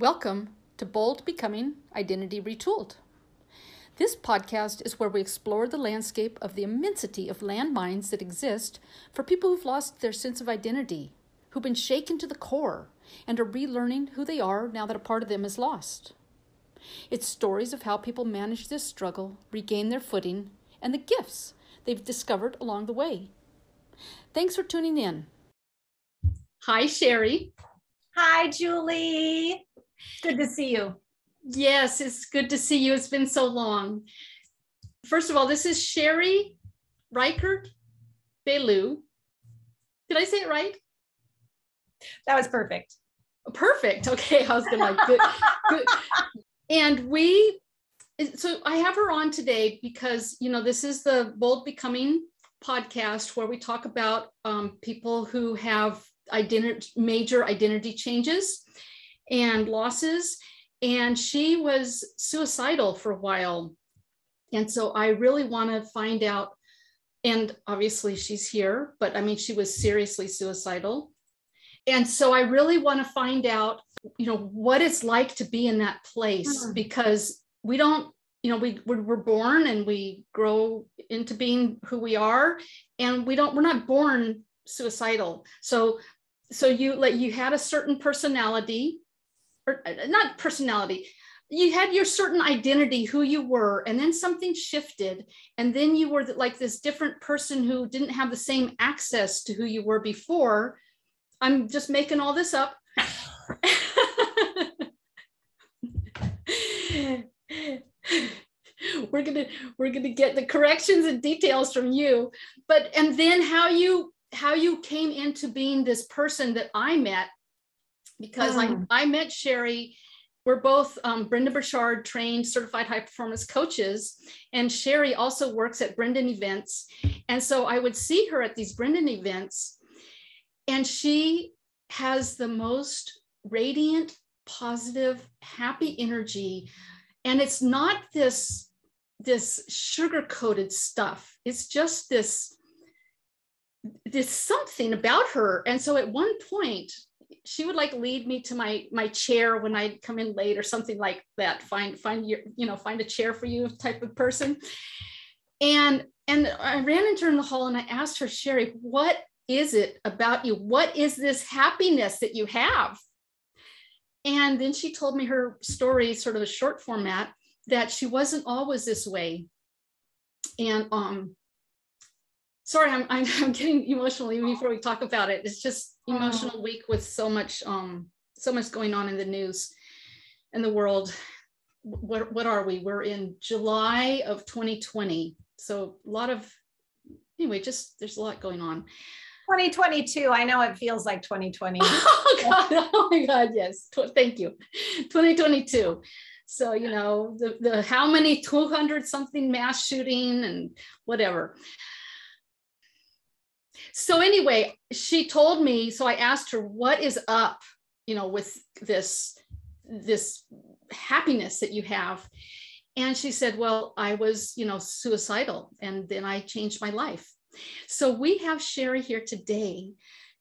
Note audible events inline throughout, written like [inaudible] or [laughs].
Welcome to Bold Becoming Identity Retooled. This podcast is where we explore the landscape of the immensity of landmines that exist for people who've lost their sense of identity, who've been shaken to the core, and are relearning who they are now that a part of them is lost. It's stories of how people manage this struggle, regain their footing, and the gifts they've discovered along the way. Thanks for tuning in. Hi, Sherry. Hi, Julie. Good to see you. Yes, it's good to see you. It's been so long. First of all, this is Sherry Reichert Belu. Did I say it right? That was perfect. Perfect. Okay, I was gonna like good, good. And we, so I have her on today because you know this is the Bold Becoming podcast where we talk about um, people who have identity major identity changes and losses. And she was suicidal for a while. And so I really want to find out. And obviously, she's here, but I mean, she was seriously suicidal. And so I really want to find out, you know, what it's like to be in that place mm. because we don't, you know, we we're, we're born and we grow into being who we are, and we don't, we're not born suicidal. So, so you like you had a certain personality uh, not personality. You had your certain identity who you were and then something shifted and then you were like this different person who didn't have the same access to who you were before. I'm just making all this up. [laughs] We're gonna we're gonna get the corrections and details from you. But and then how you how you came into being this person that i met because I, mm. I met Sherry. We're both um, Brendon Burchard trained certified high performance coaches. And Sherry also works at Brendon events. And so I would see her at these Brendon events. And she has the most radiant, positive, happy energy. And it's not this this sugar coated stuff. It's just this this something about her. And so at one point, she would like lead me to my my chair when I'd come in late or something like that. Find find your you know find a chair for you type of person. And and I ran into her in the hall and I asked her, Sherry, what is it about you? What is this happiness that you have? And then she told me her story, sort of a short format, that she wasn't always this way. And um, sorry, I'm, I'm, [laughs] I'm getting emotional even before we talk about it. It's just oh. emotional oh. week with so much um so much going on in the news and the world. What what are we? We're in July of 2020. So a lot of anyway, just there's a lot going on. 2022. I know it feels like 2020. [laughs] oh God! [laughs] Oh my God! Yes. Thank you. 2022. So you know the the how many 200 something mass shooting and whatever so anyway she told me so i asked her what is up you know with this this happiness that you have? And she said well i was you know suicidal and then i changed my life. So we have sherry here today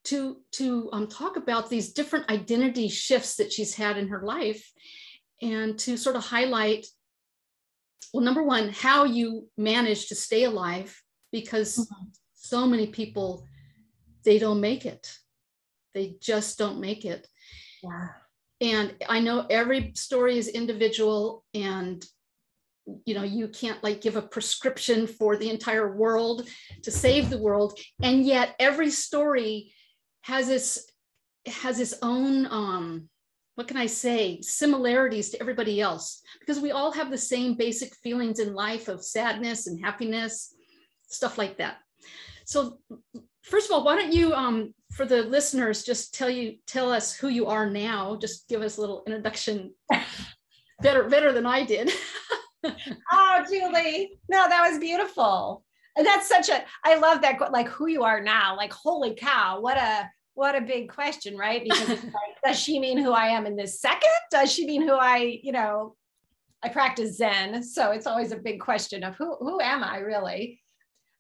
to to um, talk about these different identity shifts that she's had in her life and to sort of highlight well number one how you manage to stay alive because mm-hmm so many people they don't make it. They just don't make it. Yeah. and i know every story is individual and you know you can't like give a prescription for the entire world to save the world. And yet every story has its has its own um what can i say similarities to everybody else. Because we all have the same basic feelings in life of sadness and happiness stuff like that so first of all, why don't you, um, for the listeners, just tell you tell us who you are now. Just give us a little introduction, [laughs] better better than I did. [laughs] oh, Julie, no, that was beautiful. And that's such a I love that like who you are now. Like holy cow, what a what a big question, right? Because like, [laughs] does she mean who I am in this second? Does she mean who I, you know, I practice Zen. So it's always a big question of who who am I really?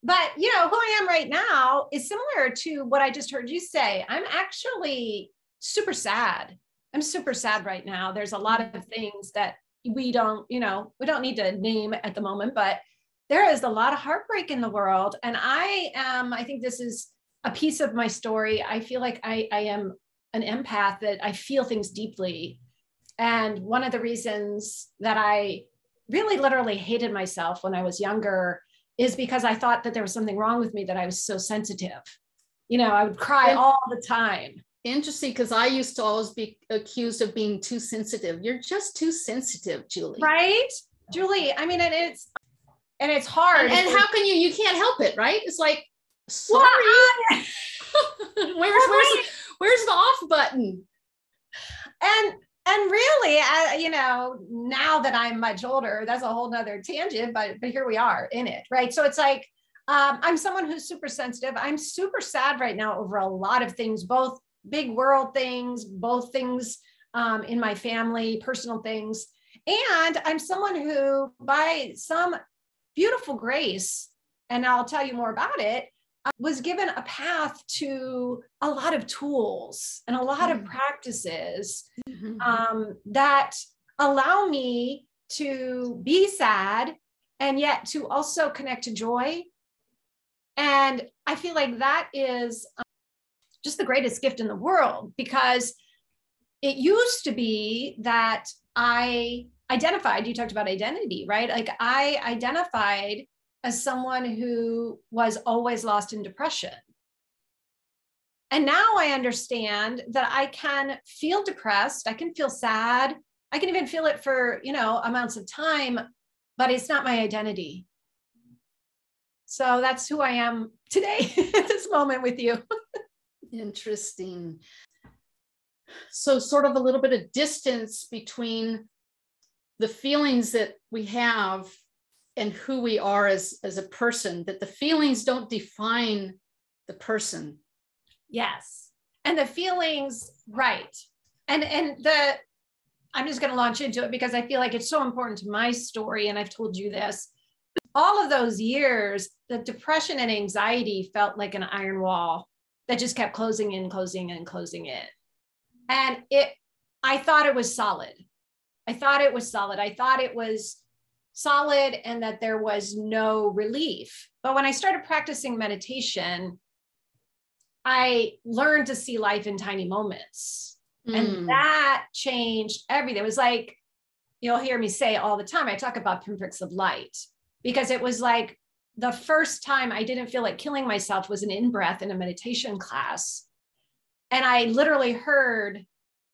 But you know, who I am right now is similar to what I just heard you say. I'm actually super sad. I'm super sad right now. There's a lot of mm-hmm. things that we don't, you know, we don't need to name at the moment, but there is a lot of heartbreak in the world. And I am, I think this is a piece of my story. I feel like I, I am an empath that I feel things deeply. And one of the reasons that I really literally hated myself when I was younger is because I thought that there was something wrong with me that I was so sensitive. You know, I would cry all the time. Interesting, because I used to always be accused of being too sensitive. You're just too sensitive, Julie. Right? Julie, I mean, and it's and it's hard. And, and how can you you can't help it, right? It's like sorry. [laughs] where's where's where's the off button? And and really, you know, now that I'm much older, that's a whole nother tangent, but but here we are in it, right? So it's like um, I'm someone who's super sensitive. I'm super sad right now over a lot of things, both big world things, both things um, in my family, personal things. And I'm someone who, by some beautiful grace, and I'll tell you more about it, was given a path to a lot of tools and a lot mm-hmm. of practices mm-hmm. um, that allow me to be sad and yet to also connect to joy. And I feel like that is um, just the greatest gift in the world because it used to be that I identified, you talked about identity, right? Like I identified as someone who was always lost in depression. And now I understand that I can feel depressed, I can feel sad, I can even feel it for, you know, amounts of time, but it's not my identity. So that's who I am today [laughs] at this moment with you. [laughs] Interesting. So, sort of a little bit of distance between the feelings that we have and who we are as as a person that the feelings don't define the person. Yes. And the feelings right. And and the i'm just going to launch into it because i feel like it's so important to my story and i've told you this. All of those years the depression and anxiety felt like an iron wall that just kept closing in closing in closing in. And it i thought it was solid. I thought it was solid. I thought it was solid and that there was no relief. But when I started practicing meditation, I learned to see life in tiny moments. Mm. And hmm. that changed everything. It was like, you'll hear me say all the time, I talk about pinpricks of light because it was like the first time I didn't feel like killing myself was an in breath in a meditation class. And I literally heard,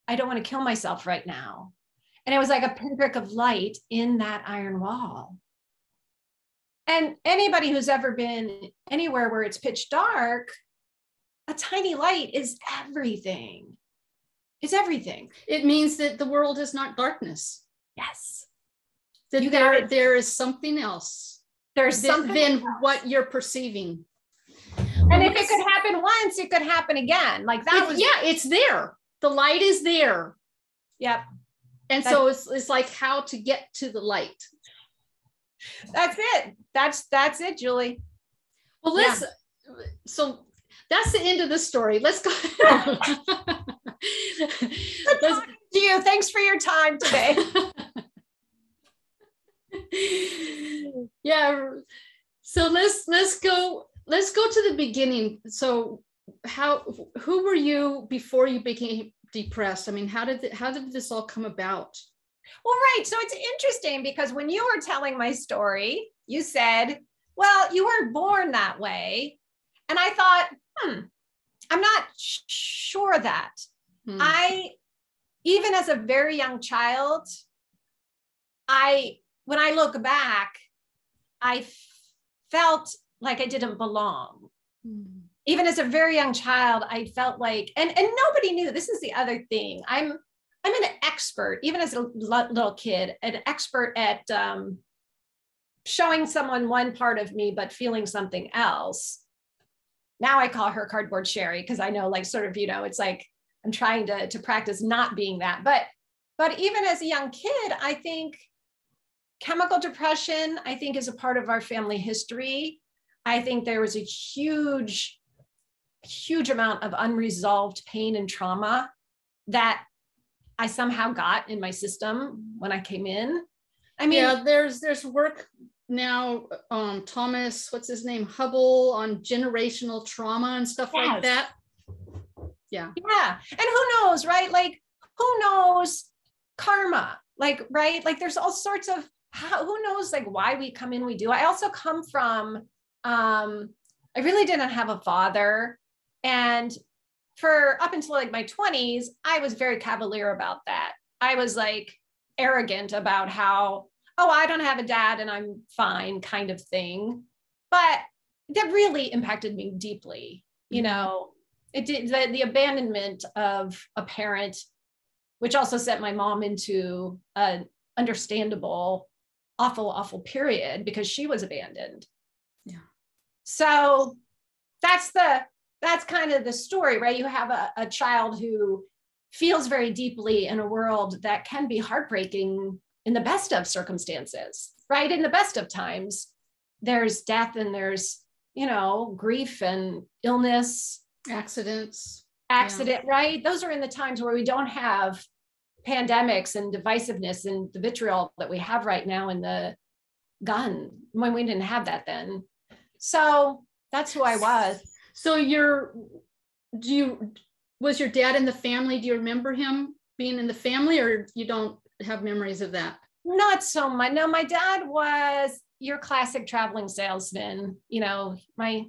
I don't want to kill myself right now. And it was like a pinprick of light in that iron wall. And anybody who's ever been anywhere where it's pitch dark, a tiny light is everything. It's everything. It means that the world is not darkness. Yes. That you there, got there is something else. There's th- something than else. what you're perceiving. And if it could happen once, it could happen again. Like that was yeah, it's there. The light is there. Yep and that's, so it's, it's like how to get to the light. That's it. That's that's it julie. Well let's yeah. so that's the end of the story. Let's go. [laughs] [laughs] Let's, to you. Thanks for your time today. [laughs] Yeah. So let's let's go let's go to the beginning. So how who were you before you became depressed? I mean, how did how did this all come about? Well, right. So it's interesting because when you were telling my story, you said, "Well, you weren't born that way," and I thought, "Hmm, I'm not sure that." Hmm. I, even as a very young child, I when I look back, I felt like I didn't belong. Hmm even as a very young child, I felt like, and, and nobody knew. This is the other thing. I'm I'm an expert, even as a little kid, an expert at um, showing someone one part of me, but feeling something else. Now I call her cardboard Sherry because I know, like, sort of, you know, it's like I'm trying to to practice not being that. But but even as a young kid, I think chemical depression, I think, is a part of our family history. I think there was a huge huge amount of unresolved pain and trauma that I somehow got in my system when I came in. I mean, yeah, there's there's work now. Um, Thomas, what's his name, Hübl, on generational trauma and stuff yes. like that. Yeah, yeah, and who knows, right? Like, who knows karma? Like, right? Like, there's all sorts of how, who knows, like, why we come in. We do. I also come from. Um, I really didn't have a father, and for up until like my 20s, I was very cavalier about that. I was like arrogant about how, oh, I don't have a dad and I'm fine kind of thing. But that really impacted me deeply. You mm-hmm. know, it did the, the abandonment of a parent, which also sent my mom into an understandable, awful, awful period because she was abandoned. Yeah. So that's the that's kind of the story, right? You have a, a child who feels very deeply in a world that can be heartbreaking in the best of circumstances, right? In the best of times, there's death and there's, you know, grief and illness, accidents, accident, yeah. right? Those are in the times where we don't have pandemics and divisiveness and the vitriol that we have right now in the gun when we didn't have that then. So that's who I was. So you're, do you, was your dad in the family? Do you remember him being in the family or you don't have memories of that? Not so much. No, my dad was your classic traveling salesman. You know, my,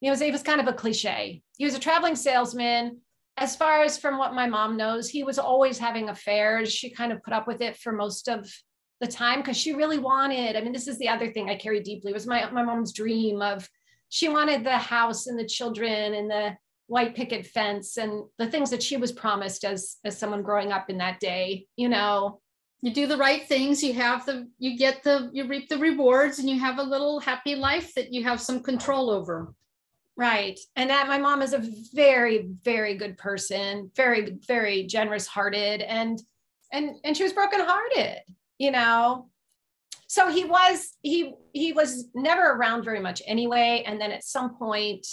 he was, he was kind of a cliche. He was a traveling salesman. As far as from what my mom knows, he was always having affairs. She kind of put up with it for most of the time because she really wanted. I mean, this is the other thing I carry deeply was my my mom's dream of she wanted the house and the children and the white picket fence and the things that she was promised as as someone growing up in that day you know? You do the right things. You have the you get the you reap the rewards and you have a little happy life that you have some control over. Right. And that my mom is a very very good person very very generous hearted and and and she was broken hearted you know so he was he he was never around very much anyway. And then at some point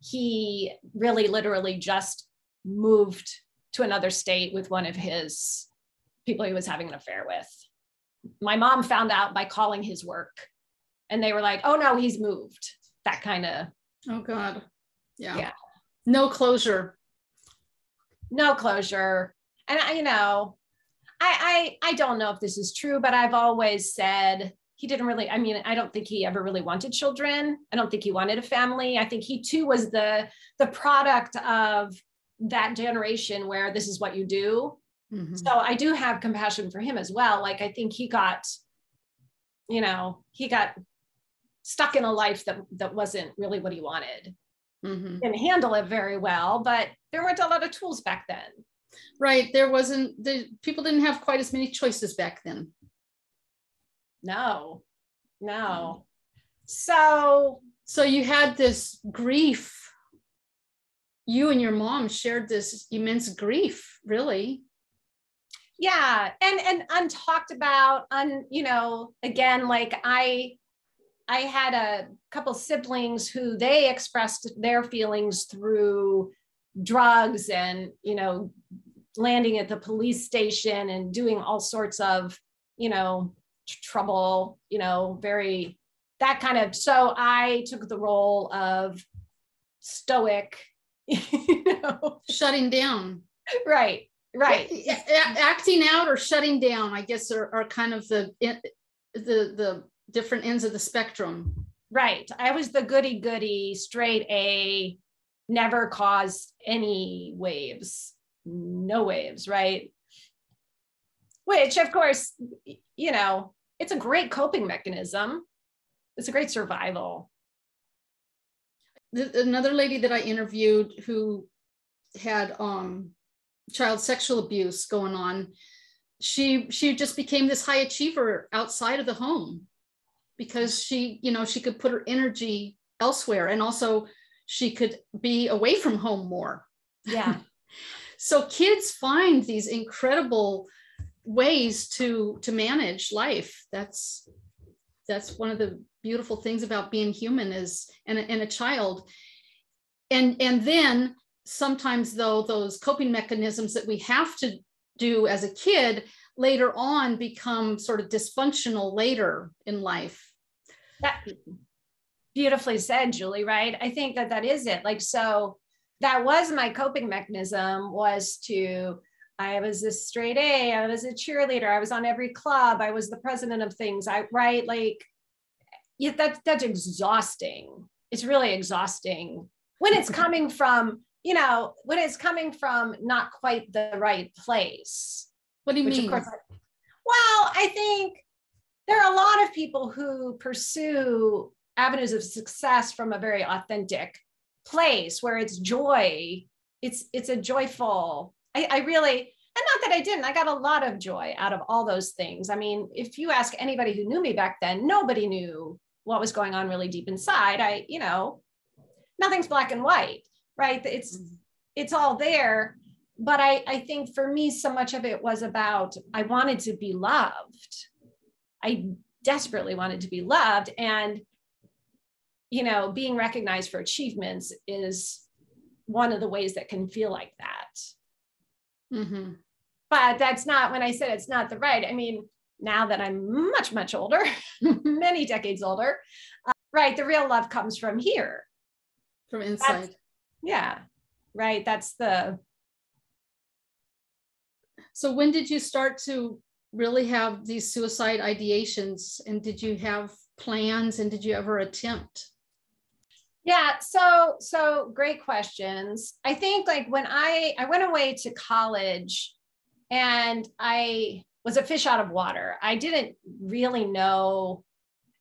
he really literally just moved to another state with one of his people he was having an affair with. My mom found out by calling his work and they were like oh no he's moved. That kind of oh god. Yeah. Yeah. No closure. No closure. And I, you know I, I I don't know if this is true, but I've always said he didn't really. I mean, I don't think he ever really wanted children. I don't think he wanted a family. I think he too was the the product of that generation where this is what you do. Mm-hmm. So I do have compassion for him as well. Like I think he got, you know, he got stuck in a life that that wasn't really what he wanted. Mm-hmm. Didn't handle it very well, but there weren't a lot of tools back then. Right. There wasn't the people didn't have quite as many choices back then. No. No. Mm. So so you had this grief. You and your mom shared this immense grief, really. Yeah, and and untalked about, un you know, again, like I I had a couple siblings who they expressed their feelings through drugs and you know landing at the police station and doing all sorts of, you know, trouble, you know, very that kind of. So I took the role of stoic, [laughs] you know, shutting down. Right, right. Acting out or shutting down, I guess, are, are kind of the the the different ends of the spectrum. Right. I was the goody goody, straight A, never caused any waves no waves, right? Which, of course, you know, it's a great coping mechanism. It's a great survival. Another lady that I interviewed who had um, child sexual abuse going on, she she just became this high achiever outside of the home because she, you know, she could put her energy elsewhere and also she could be away from home more. Yeah. [laughs] so kids find these incredible ways to to manage life that's that's one of the beautiful things about being human is and a, and a child and and then sometimes though those coping mechanisms that we have to do as a kid later on become sort of dysfunctional later in life. That beautifully said, Julie, right? I think that that is it. Like, so that was my coping mechanism was to, I was a straight A, I was a cheerleader, I was on every club, I was the president of things. I, right? Like, yeah, that, that's exhausting. It's really exhausting when it's [laughs] coming from, you know, when it's coming from not quite the right place. What do you mean? Course, well, I think there are a lot of people who pursue avenues of success from a very authentic place where it's joy. It's it's a joyful. I, I really and not that I didn't. I got a lot of joy out of all those things. I mean, if you ask anybody who knew me back then, nobody knew what was going on really deep inside. I, you know, nothing's black and white, right? It's mm-hmm. it's all there but I, I think for me, so much of it was about I wanted to be loved. I desperately wanted to be loved. And, you know, being recognized for achievements is one of the ways that can feel like that. Mm-hmm. But that's not when I said it's not the right. I mean, now that I'm much, much older, [laughs] many decades older, uh, right? The real love comes from here. From inside. That's, yeah. Right. That's the so when did you start to really have these suicide ideations and did you have plans and did you ever attempt? Yeah, so so great questions. I think like when I I went away to college and I was a fish out of water. I didn't really know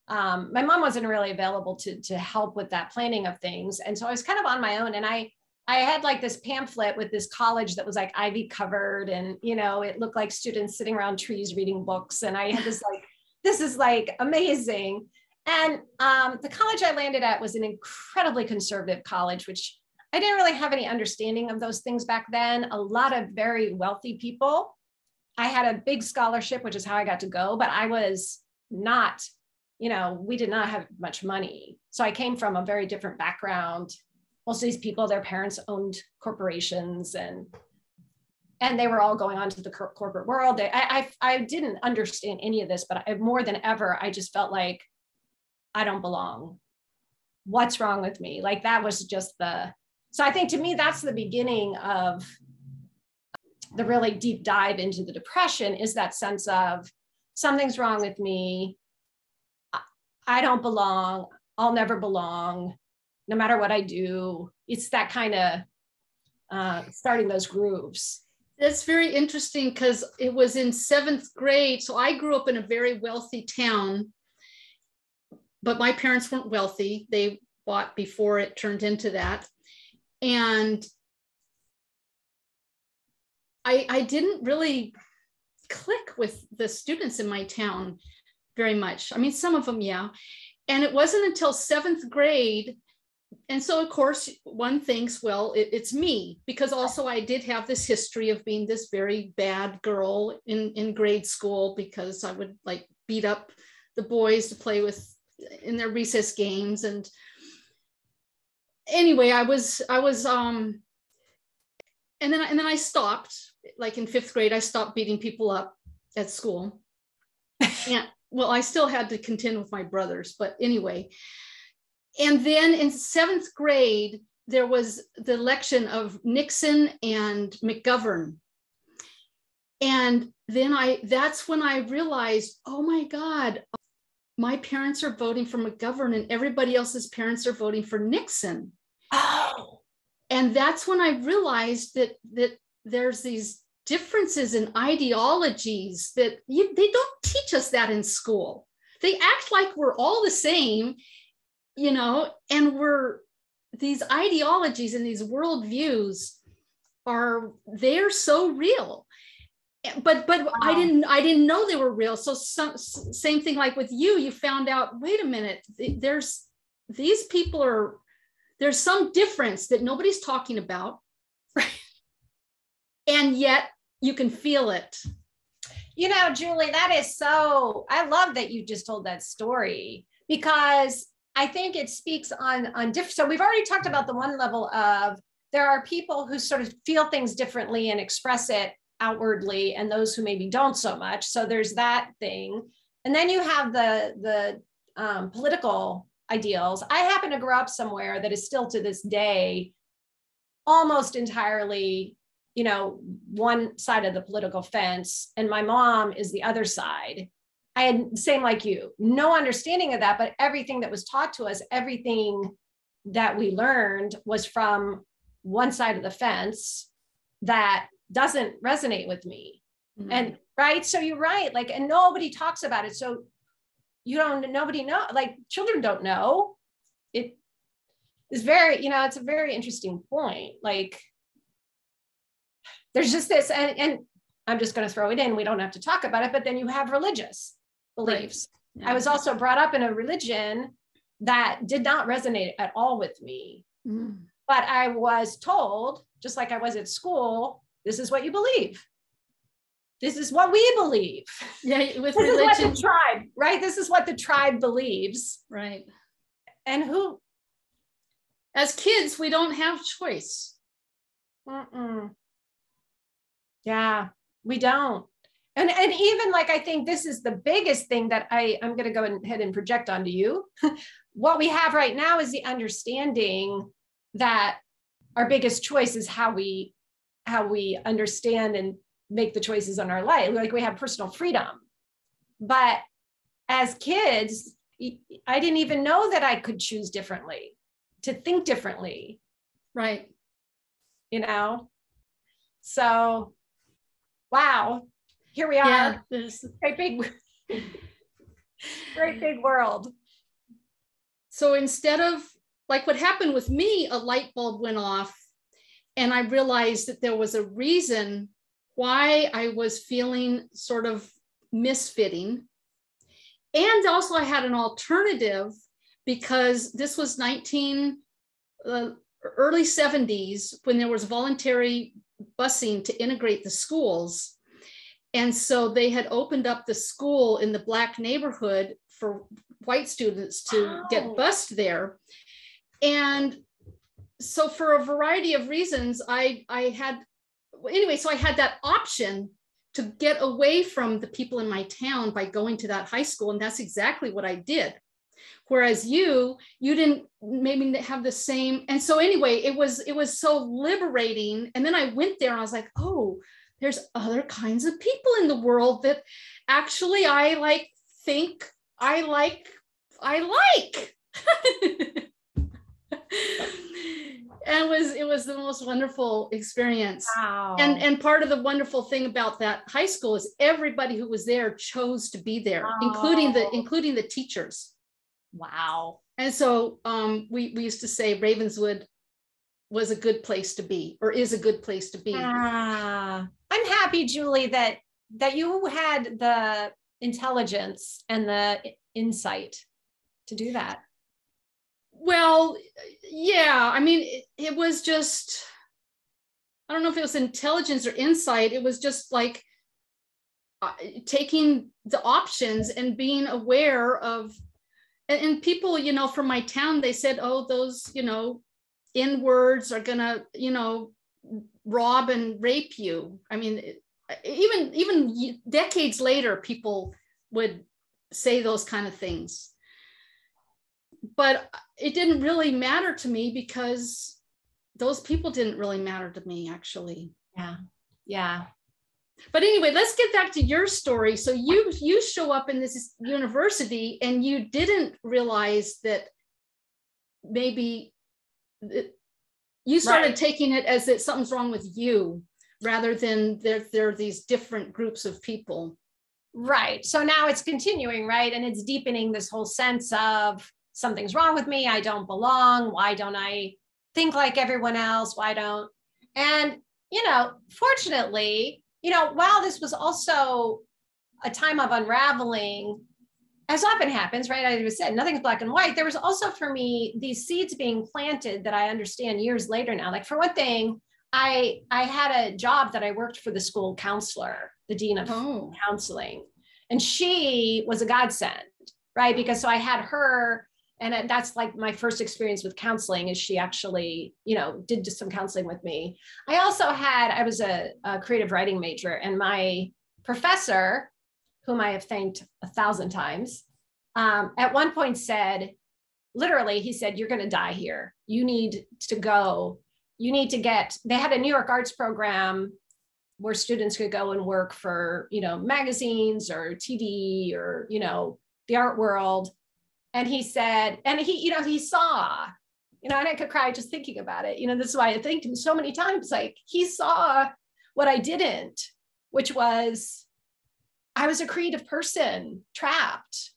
um, my mom wasn't really available to to help with that planning of things and so i was kind of on my own and i I had like this pamphlet with this college that was like ivy covered and you know it looked like students sitting around trees reading books and I had this like this is like amazing and um, the college I landed at was an incredibly conservative college which I didn't really have any understanding of those things back then. A lot of very wealthy people. I had a big scholarship which is how I got to go but I was not you know we did not have much money. So I came from a very different background. Most of these people, their parents owned corporations and and they were all going on to the corporate world. I, I, I didn't understand any of this, but I, more than ever, I just felt like I don't belong. What's wrong with me? Like that was just the. So I think to me, that's the beginning of the really deep dive into the depression. Is that sense of something's wrong with me. I don't belong. I'll never belong no matter what I do. It's that kind of uh, starting those grooves. That's very interesting because it was in seventh grade. So I grew up in a very wealthy town, but my parents weren't wealthy. They bought before it turned into that. And I, I didn't really click with the students in my town very much. I mean, some of them, yeah. And it wasn't until seventh grade and so of course one thinks well it, it's me because also i did have this history of being this very bad girl in in grade school because i would like beat up the boys to play with in their recess games. And anyway i was i was um and then and then i stopped like in fifth grade i stopped beating people up at school. [laughs] And well i still had to contend with my brothers but anyway. And then in seventh grade, there was the election of Nixon and McGovern. And then I, that's when I realized, oh my God, my parents are voting for McGovern and everybody else's parents are voting for Nixon. Oh. And that's when I realized that, that there's these differences in ideologies that you, they don't teach us that in school. They act like we're all the same you know, and we're these ideologies and these worldviews are they're so real but but wow. i didn't i didn't know they were real so some same thing like with you you found out wait a minute there's these people are there's some difference that nobody's talking about right? [laughs] and yet you can feel it you know julie that is so i love that you just told that story because I think it speaks on on different. So we've already talked about the one level of there are people who sort of feel things differently and express it outwardly and those who maybe don't so much. So there's that thing. And then you have the the um, political ideals. I happen to grow up somewhere that is still to this day almost entirely, you know, one side of the political fence, and my mom is the other side. I had same like you, no understanding of that, but everything that was taught to us, everything that we learned was from one side of the fence that doesn't resonate with me. Mm-hmm. And right. So you're right. Like, and nobody talks about it. So you don't, nobody know, like children don't know. It is very, you know, it's a very interesting point. Like, there's just this, and, and I'm just going to throw it in. We don't have to talk about it, but then you have religious beliefs. Right. Yeah. I was also brought up in a religion that did not resonate at all with me. Mm. But I was told, just like I was at school, this is what you believe. This is what we believe. Yeah, with [laughs] this religion. is what the tribe, right? This is what the tribe believes. Right. And who? As kids, we don't have choice. Mm-mm. Yeah, we don't. And, and even like I think this is the biggest thing that I I'm going to go ahead and project onto you. [laughs] what we have right now is the understanding that our biggest choice is how we how we understand and make the choices in our life. Like we have personal freedom. But as kids i didn't even know that i could choose differently to think differently. Right. You know? So wow. Here we are. Yeah, this [laughs] great big great big world. So instead of like what happened with me, a light bulb went off, and I realized that there was a reason why I was feeling sort of misfitting. And also, I had an alternative because this was 19, uh, early 70s when there was voluntary busing to integrate the schools. And so they had opened up the school in the Black neighborhood for white students to wow. get bused there. And so for a variety of reasons, I I had anyway, so I had that option to get away from the people in my town by going to that high school. And that's exactly what I did. Whereas you, you didn't maybe have the same. And so anyway, it was it was so liberating. And then I went there and I was like, oh, there's other kinds of people in the world that actually I like think I like I like. [laughs] and [laughs] it was it was the most wonderful experience wow. and and part of the wonderful thing about that high school is everybody who was there chose to be there wow. including the including the teachers wow and so um, we we used to say ravenswood was a good place to be or is a good place to be ah, i'm happy julie that that you had the intelligence and the insight to do that? Well, yeah. I mean, it, it was just, I don't know if it was intelligence or insight. It was just like uh, taking the options and being aware of, and, and people, you know, from my town, they said, oh, those, you know, in words are gonna, you know, rob and rape you. I mean, even even decades later, people would say those kind of things. But it didn't really matter to me because those people didn't really matter to me, actually. Yeah. Yeah. But anyway, let's get back to your story. So you you show up in this university and you didn't realize that maybe you started right. taking it as that something's wrong with you rather than there, there are these different groups of people. Right. So now it's continuing, right? And it's deepening this whole sense of something's wrong with me. I don't belong. Why don't I think like everyone else? Why don't? And, you know, fortunately, you know, while this was also a time of unraveling, as often happens, right? I just said nothing's black and white. There was also for me these seeds being planted that I understand years later now. Like for one thing, I I had a job that I worked for the school counselor the dean of oh. counseling. And she was a godsend, right? Because so I had her and that's like my first experience with counseling is she actually you know did some counseling with me. I also had i was a, a creative writing major and my professor whom i have thanked a thousand times um, at one point said literally he said you're going to die here. You need to go. You need to get they had a new york arts program where students could go and work for you know magazines or tv or you know the art world and he said, and he, you know, he saw, you know, and I could cry just thinking about it. You know, this is why I thanked him so many times. Like he saw what I didn't, which was I was a creative person trapped.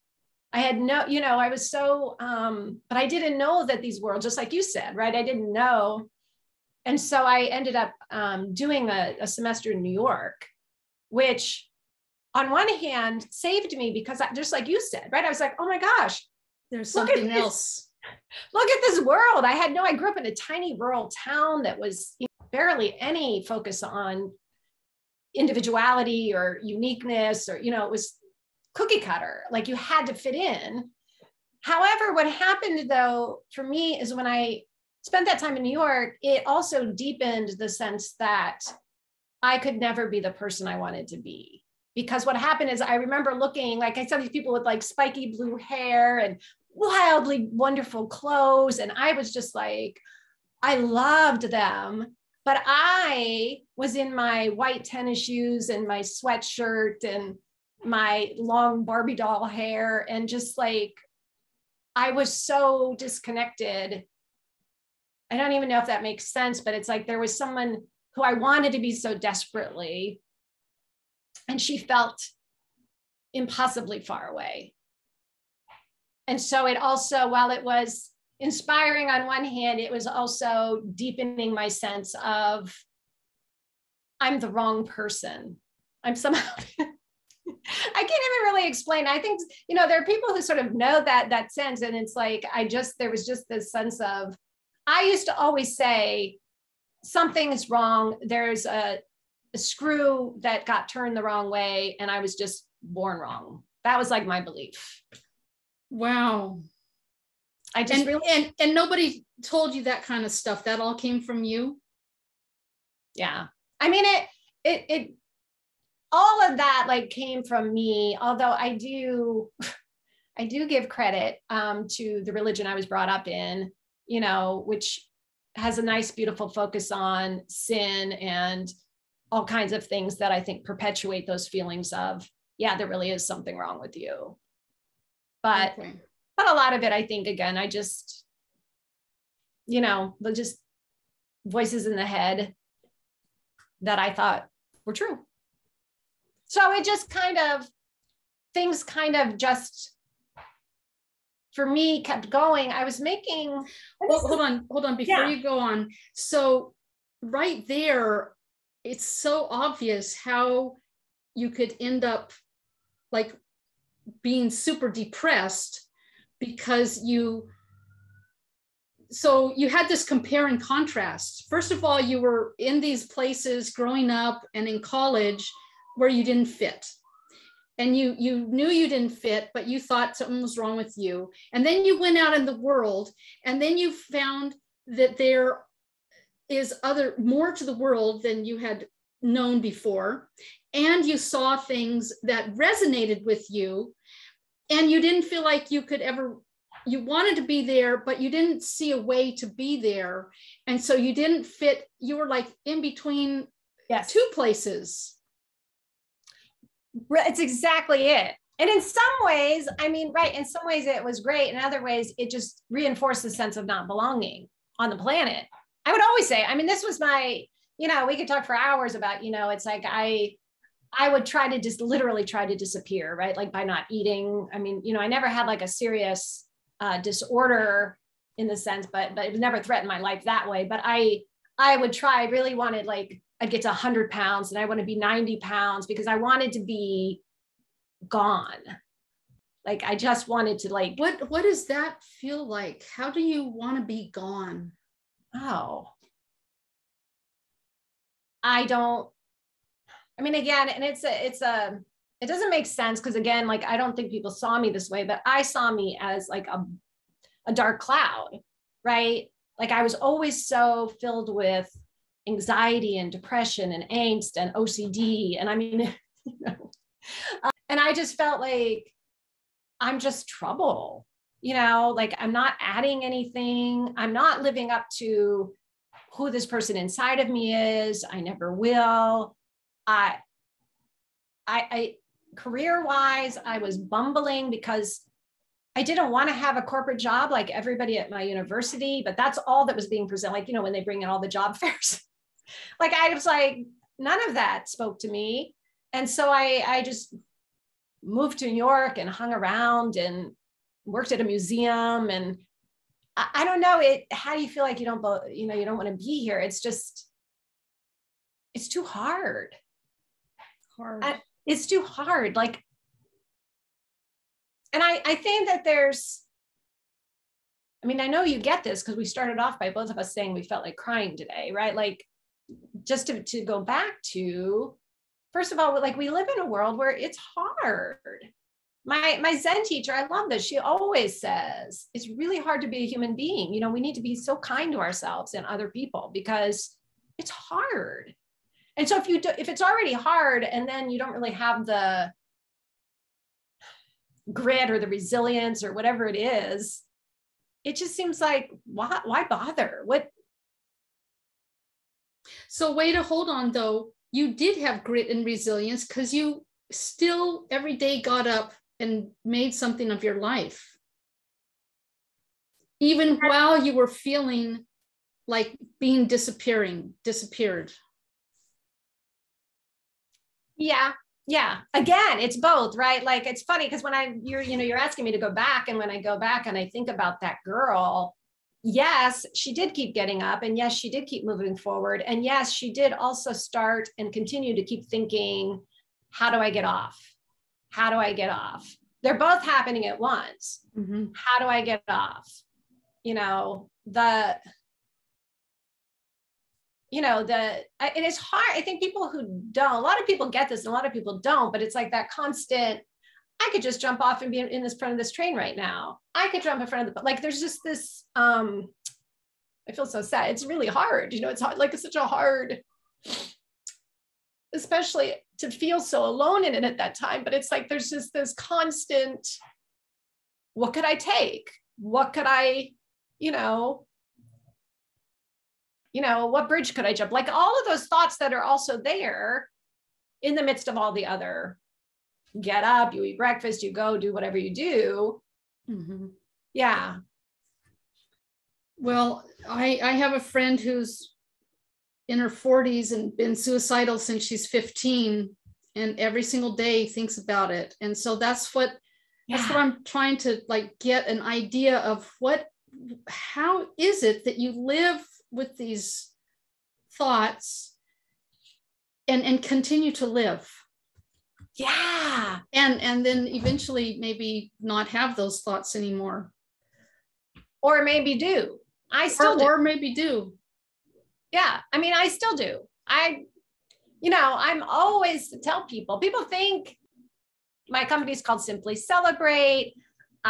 I had no, you know, I was so, um, but I didn't know that these worlds, just like you said, right? I didn't know. And so I ended up um, doing a, a semester in New York, which on one hand saved me because I, just like you said, right? I was like, oh my gosh, there's something else. Look at this world. I had no, I grew up in a tiny rural town that was you know, barely any focus on individuality or uniqueness, or, you know, it was cookie cutter. Like you had to fit in. However, what happened though for me is when I spent that time in New York, it also deepened the sense that I could never be the person I wanted to be because what happened is I remember looking like I saw these people with like spiky blue hair and wildly wonderful clothes. And I was just like, I loved them. But I was in my white tennis shoes and my sweatshirt and my long Barbie doll hair and just like, I was so disconnected. I don't even know if that makes sense, but it's like there was someone who I wanted to be so desperately, and she felt impossibly far away. And so it also, while it was inspiring on one hand, it was also deepening my sense of I'm the wrong person. I'm somehow. [laughs] I can't even really explain. I think you know there are people who sort of know that that sense, and it's like I just there was just this sense of I used to always say something is wrong. There's a, a screw that got turned the wrong way, and I was just born wrong. That was like my belief. Wow. I just and, really and and nobody told you that kind of stuff. That all came from you. Yeah. I mean it it it all of that like came from me, although I do [laughs] I do give credit um to the religion I was brought up in, you know, which has a nice beautiful focus on sin and all kinds of things that I think perpetuate those feelings of yeah, there really is something wrong with you but okay. but a lot of it i think again i just you know the just voices in the head that i thought were true so it just kind of things kind of just for me kept going i was making well, hold on hold on before yeah. you go on so right there it's so obvious how you could end up like being super depressed because you so you had this compare and contrast. First of all you were in these places growing up and in college where you didn't fit. And you you knew you didn't fit but you thought something was wrong with you. And then you went out in the world and then you found that there is other more to the world than you had known before and you saw things that resonated with you and you didn't feel like you could ever you wanted to be there but you didn't see a way to be there. And so you didn't fit you were like in between yes. two places. It's exactly it. And in some ways i mean right in some ways it was great in other ways it just reinforced the sense of not belonging on the planet. I would always say i mean this was my you know we could talk for hours about you know it's like i I would try to just literally try to disappear, right? Like by not eating. I mean, you know, I never had like a serious uh, disorder in the sense, but but it never threatened my life that way. But I I would try. I really wanted like I'd get to 100 pounds, and I want to be 90 pounds because I wanted to be gone. Like I just wanted to like. What what does that feel like? How do you want to be gone? Oh, I don't I mean, again, and it's a, it's a, it doesn't make sense because again, like I don't think people saw me this way, but I saw me as like a, a dark cloud, right? Like I was always so filled with anxiety and depression and angst and OCD. And I mean, [laughs] you know, uh, and I just felt like I'm just trouble, you know, like I'm not adding anything. I'm not living up to who this person inside of me is. I never will. I, I, I career wise, I was bumbling because I didn't want to have a corporate job like everybody at my university, but that's all that was being presented. Like, you know, when they bring in all the job [laughs] fairs, like I was like, none of that spoke to me. And so I, I just moved to New York and hung around and worked at a museum. And I, I don't know it. How do you feel like you don't, you know, you don't want to be here? It's just, it's too hard. Hard. I, it's too hard. Like and I, I think that there's, I mean, I know you get this because we started off by both of us saying we felt like crying today, right? Like, just to, to go back to, first of all, like we live in a world where it's hard. My, my Zen teacher, I love this. She always says it's really hard to be a human being. You know, we need to be so kind to ourselves and other people because it's hard. And so if you do, if it's already hard and then you don't really have the grit or the resilience or whatever it is it just seems like why why bother? What? So way to hold on though you did have grit and resilience because you still every day got up and made something of your life. Even while you were feeling like being disappearing disappeared yeah yeah. Again it's both right? Like it's funny because when i you're you know you're asking me to go back and when i go back and i think about that girl yes she did keep getting up and yes she did keep moving forward and yes she did also start and continue to keep thinking how do i get off? How do i get off? They're both happening at once. Mm-hmm. how do i get off? You know the you know the it is hard i think people who don't a lot of people get this and a lot of people don't but it's like that constant i could just jump off and be in this front of this train right now. I could jump in front of the like there's just this um i feel so sad. It's really hard you know it's hard like it's such a hard especially to feel so alone in it at that time but it's like there's just this constant what could i take? What could i you know you know, what bridge could I jump? Like all of those thoughts that are also there in the midst of all the other get up, you eat breakfast, you go do whatever you do. Mm-hmm. Yeah. Well, I, I have a friend who's in her 40s and been suicidal since she's 15 and every single day thinks about it. And so that's what yeah. that's what I'm trying to like get an idea of what how is it that you live with these thoughts and and continue to live. Yeah. And and then eventually maybe not have those thoughts anymore. Or maybe do. I still or, do. or maybe do. Yeah. I mean i still do. I you know i'm always to tell people people think my company is called simply celebrate.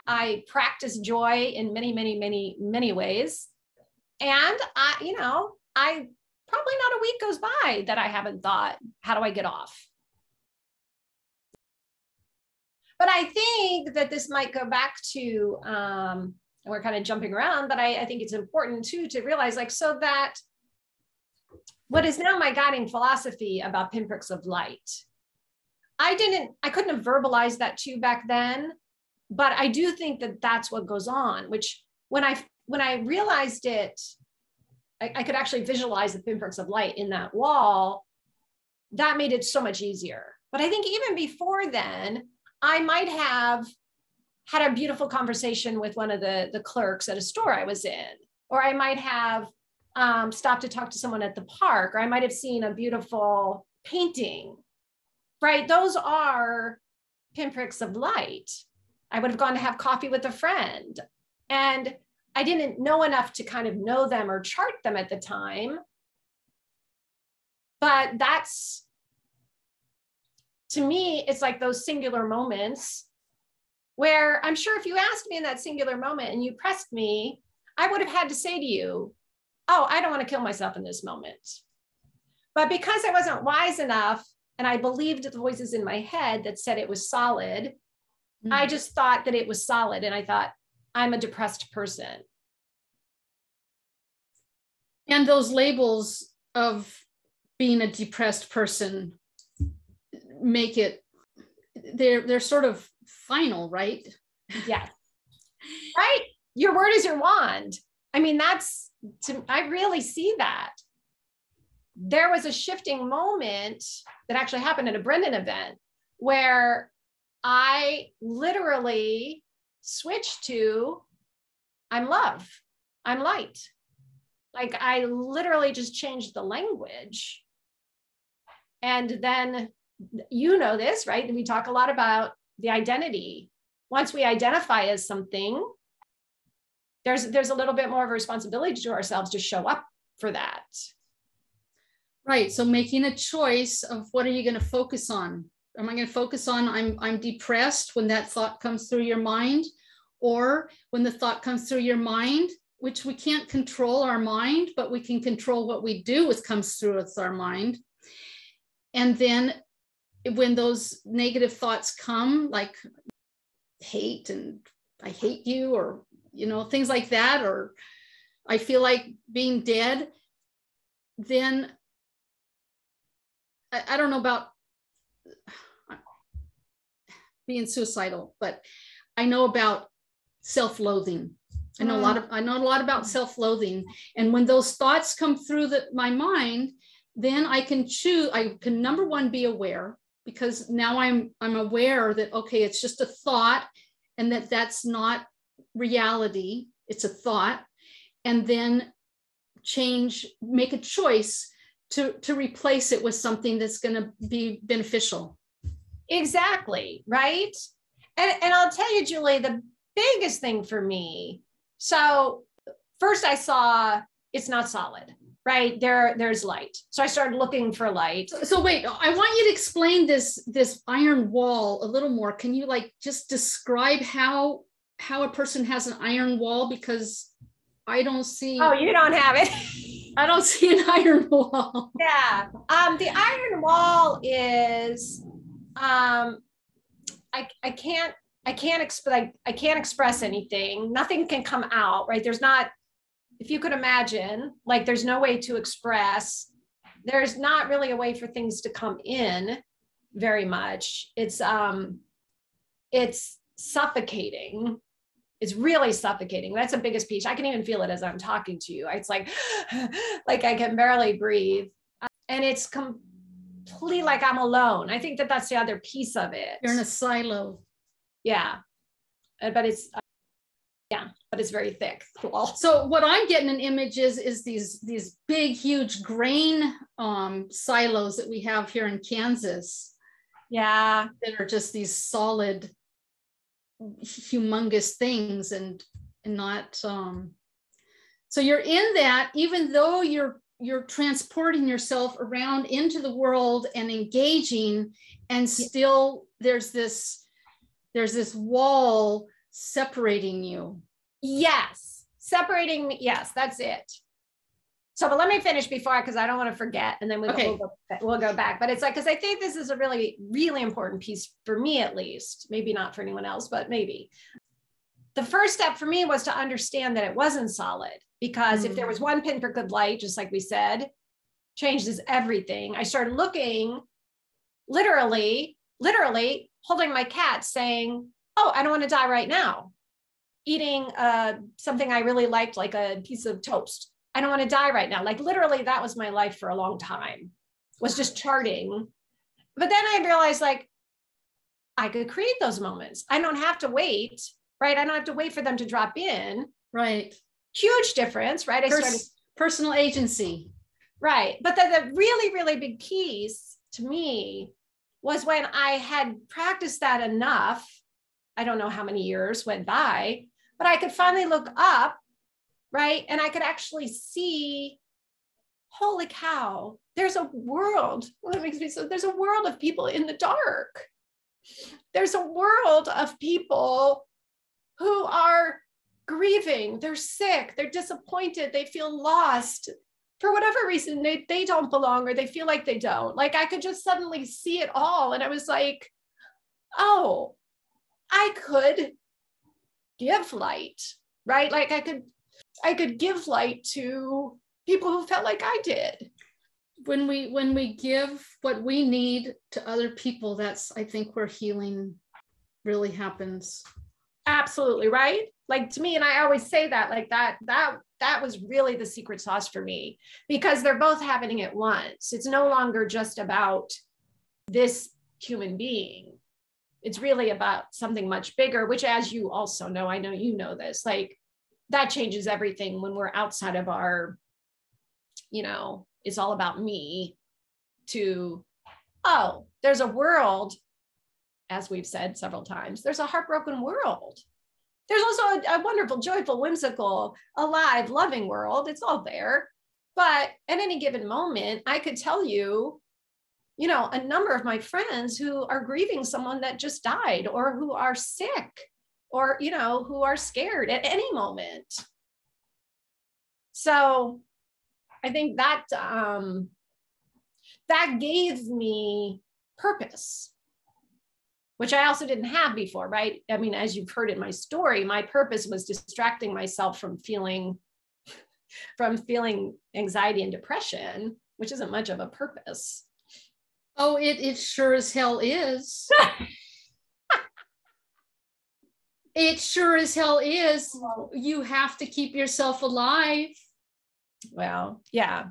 I practice joy in many many many many ways and I, you know, I probably not a week goes by that I haven't thought, how do I get off? But I think that this might go back to, um, we're kind of jumping around, but I, I think it's important too to realize like, so that what is now my guiding philosophy about pinpricks of light. I didn't, I couldn't have verbalized that to you back then, but I do think that that's what goes on, which when I when I realized it, I, I could actually visualize the pinpricks of light in that wall. That made it so much easier. But I think even before then, I might have had a beautiful conversation with one of the, the clerks at a store I was in, or I might have um, stopped to talk to someone at the park, or I might have seen a beautiful painting, right? Those are pinpricks of light. I would have gone to have coffee with a friend. And I didn't know enough to kind of know them or chart them at the time. But that's, to me, it's like those singular moments where I'm sure if you asked me in that singular moment and you pressed me, I would have had to say to you, Oh, I don't want to kill myself in this moment. But because I wasn't wise enough and I believed the voices in my head that said it was solid, mm. I just thought that it was solid. And I thought, I'm a depressed person. And those labels of being a depressed person make it they're they're sort of final, right? Yes. [laughs] right? Your word is your wand. I mean, that's to, I really see that. There was a shifting moment that actually happened at a Brendon event where I literally switched to I'm love, I'm light. Like I literally just changed the language. And then you know this, right? We talk a lot about the identity. Once we identify as something, there's there's a little bit more of a responsibility to ourselves to show up for that. Right. So making a choice of what are you going to focus on? Am I going to focus on I'm I'm depressed when that thought comes through your mind? Or when the thought comes through your mind, which we can't control our mind, but we can control what we do with comes through with our mind. And then when those negative thoughts come, like hate and I hate you, or you know, things like that, or I feel like being dead, then I, I don't know about being suicidal, but I know about self-loathing. I know a lot of I know a lot about self-loathing. And when those thoughts come through the, my mind, then I can choose, I can number one be aware because now I'm I'm aware that okay, it's just a thought and that that's not reality. It's a thought, and then change, make a choice to to replace it with something that's going to be beneficial. Exactly right. And and I'll tell you, Julie, the biggest thing for me. So first, I saw it's not solid right? There there's light. So i started looking for light. So, so, wait i want you to explain this this iron wall a little more. Can you like just describe how how a person has an iron wall? Because i don't see oh you don't have it. I don't see an iron wall. [laughs] Yeah um the iron wall is um i i can't I can't exp- I can't express anything. Nothing can come out, right? There's not if you could imagine, like there's no way to express, there's not really a way for things to come in very much. It's um it's suffocating. It's really suffocating. That's the biggest piece. I can even feel it as I'm talking to you. It's like [sighs] like I can barely breathe. And it's completely like I'm alone. I think that that's the other piece of it. You're in a silo. Yeah. Uh, but it's yeah but it's very thick so what i'm getting an image is is these these big huge grain um, silos that we have here in kansas yeah that are just these solid humongous things and and not um so you're in that even though you're you're transporting yourself around into the world and engaging and still there's this there's this wall separating you. Yes, separating me. Yes, that's it. So, but let me finish before because I don't want to forget, and then we, okay. we'll, go, we'll go back. But it's like because I think this is a really, really important piece for me, at least. Maybe not for anyone else, but maybe. The first step for me was to understand that it wasn't solid because mm. if there mm. was one pin for good light, just like we said, changes everything. I started looking, literally, literally holding my cat, saying, oh, I don't want to die right now. Eating uh, something I really liked, like a piece of toast. I don't want to die right now. Like literally, that was my life for a long time, was just charting. But then I realized like I could create those moments. I don't have to wait, right? I don't have to wait for them to drop in. Right. Huge difference, right? I Pers- started personal agency. Right. But the, the really, really big piece to me was when I had practiced that enough I don't know how many years went by, but I could finally look up, right? And I could actually see, holy cow, there's a world. What makes me so there's a world of people in the dark. there's a world of people who are grieving, they're sick, they're disappointed, they feel lost. For whatever reason, they, they don't belong or they feel like they don't. Like I could just suddenly see it all. And I was like, oh, I could give light, right? Like I could, I could give light to people who felt like I did. When we when we give what we need to other people, that's I think where healing really happens. Absolutely, right? Like to me, and I always say that, like that, that that was really the secret sauce for me because they're both happening at once. It's no longer just about this human being. It's really about something much bigger, which, as you also know, I know you know this, like that changes everything when we're outside of our you know, it's all about me to, oh, there's a world, as we've said several times, there's a heartbroken world. There's also a, a wonderful, joyful, whimsical, alive, loving world. It's all there. But at any given moment, I could tell you, you know, a number of my friends who are grieving someone that just died or who are sick or, you know, who are scared at any moment. So I think that um, that gave me purpose, which I also didn't have before, right? I mean, as you've heard in my story, my purpose was distracting myself from feeling from feeling anxiety and depression, which isn't much of a purpose. Oh, it it sure as hell is. [laughs] it sure as hell is. You have to keep yourself alive. Well, yeah.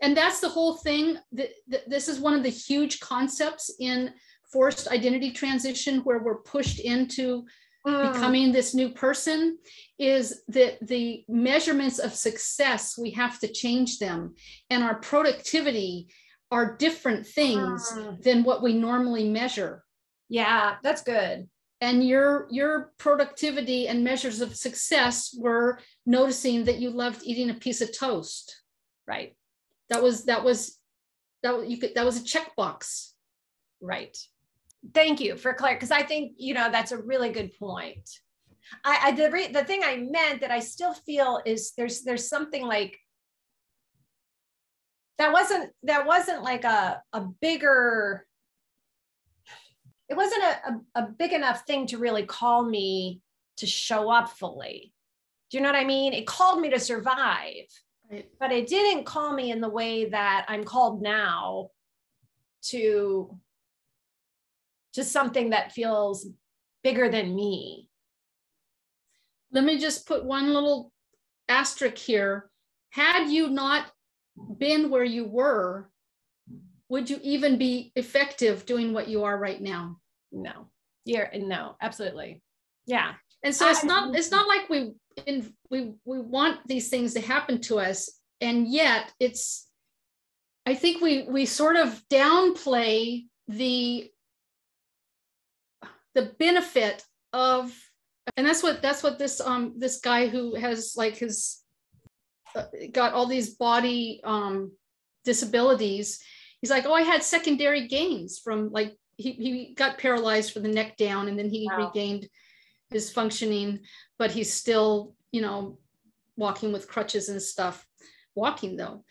And that's the whole thing. This is one of the huge concepts in forced identity transition where we're pushed into mm. becoming this new person is that the measurements of success, we have to change them. And our productivity are different things mm. than what we normally measure. Yeah, that's good and your your productivity and measures of success were noticing that you loved eating a piece of toast right that was that was that you could that was a checkbox right thank you for clear because i think you know that's a really good point i, I the, re, the thing i meant that i still feel is there's there's something like that wasn't that wasn't like a a bigger it wasn't a, a, a big enough thing to really call me to show up fully. Do you know what I mean? It called me to survive, right. but it didn't call me in the way that I'm called now to to something that feels bigger than me. Let me just put one little asterisk here. Had you not been where you were, would you even be effective doing what you are right now? No. Yeah, no, absolutely. Yeah. And so it's not it's not like we in we we want these things to happen to us and yet it's I think we we sort of downplay the the benefit of and that's what that's what this um this guy who has like his uh, got all these body um disabilities he's like, oh, I had secondary gains from like he, he got paralyzed from the neck down and then he wow. regained his functioning, but he's still, you know, walking with crutches and stuff, walking though.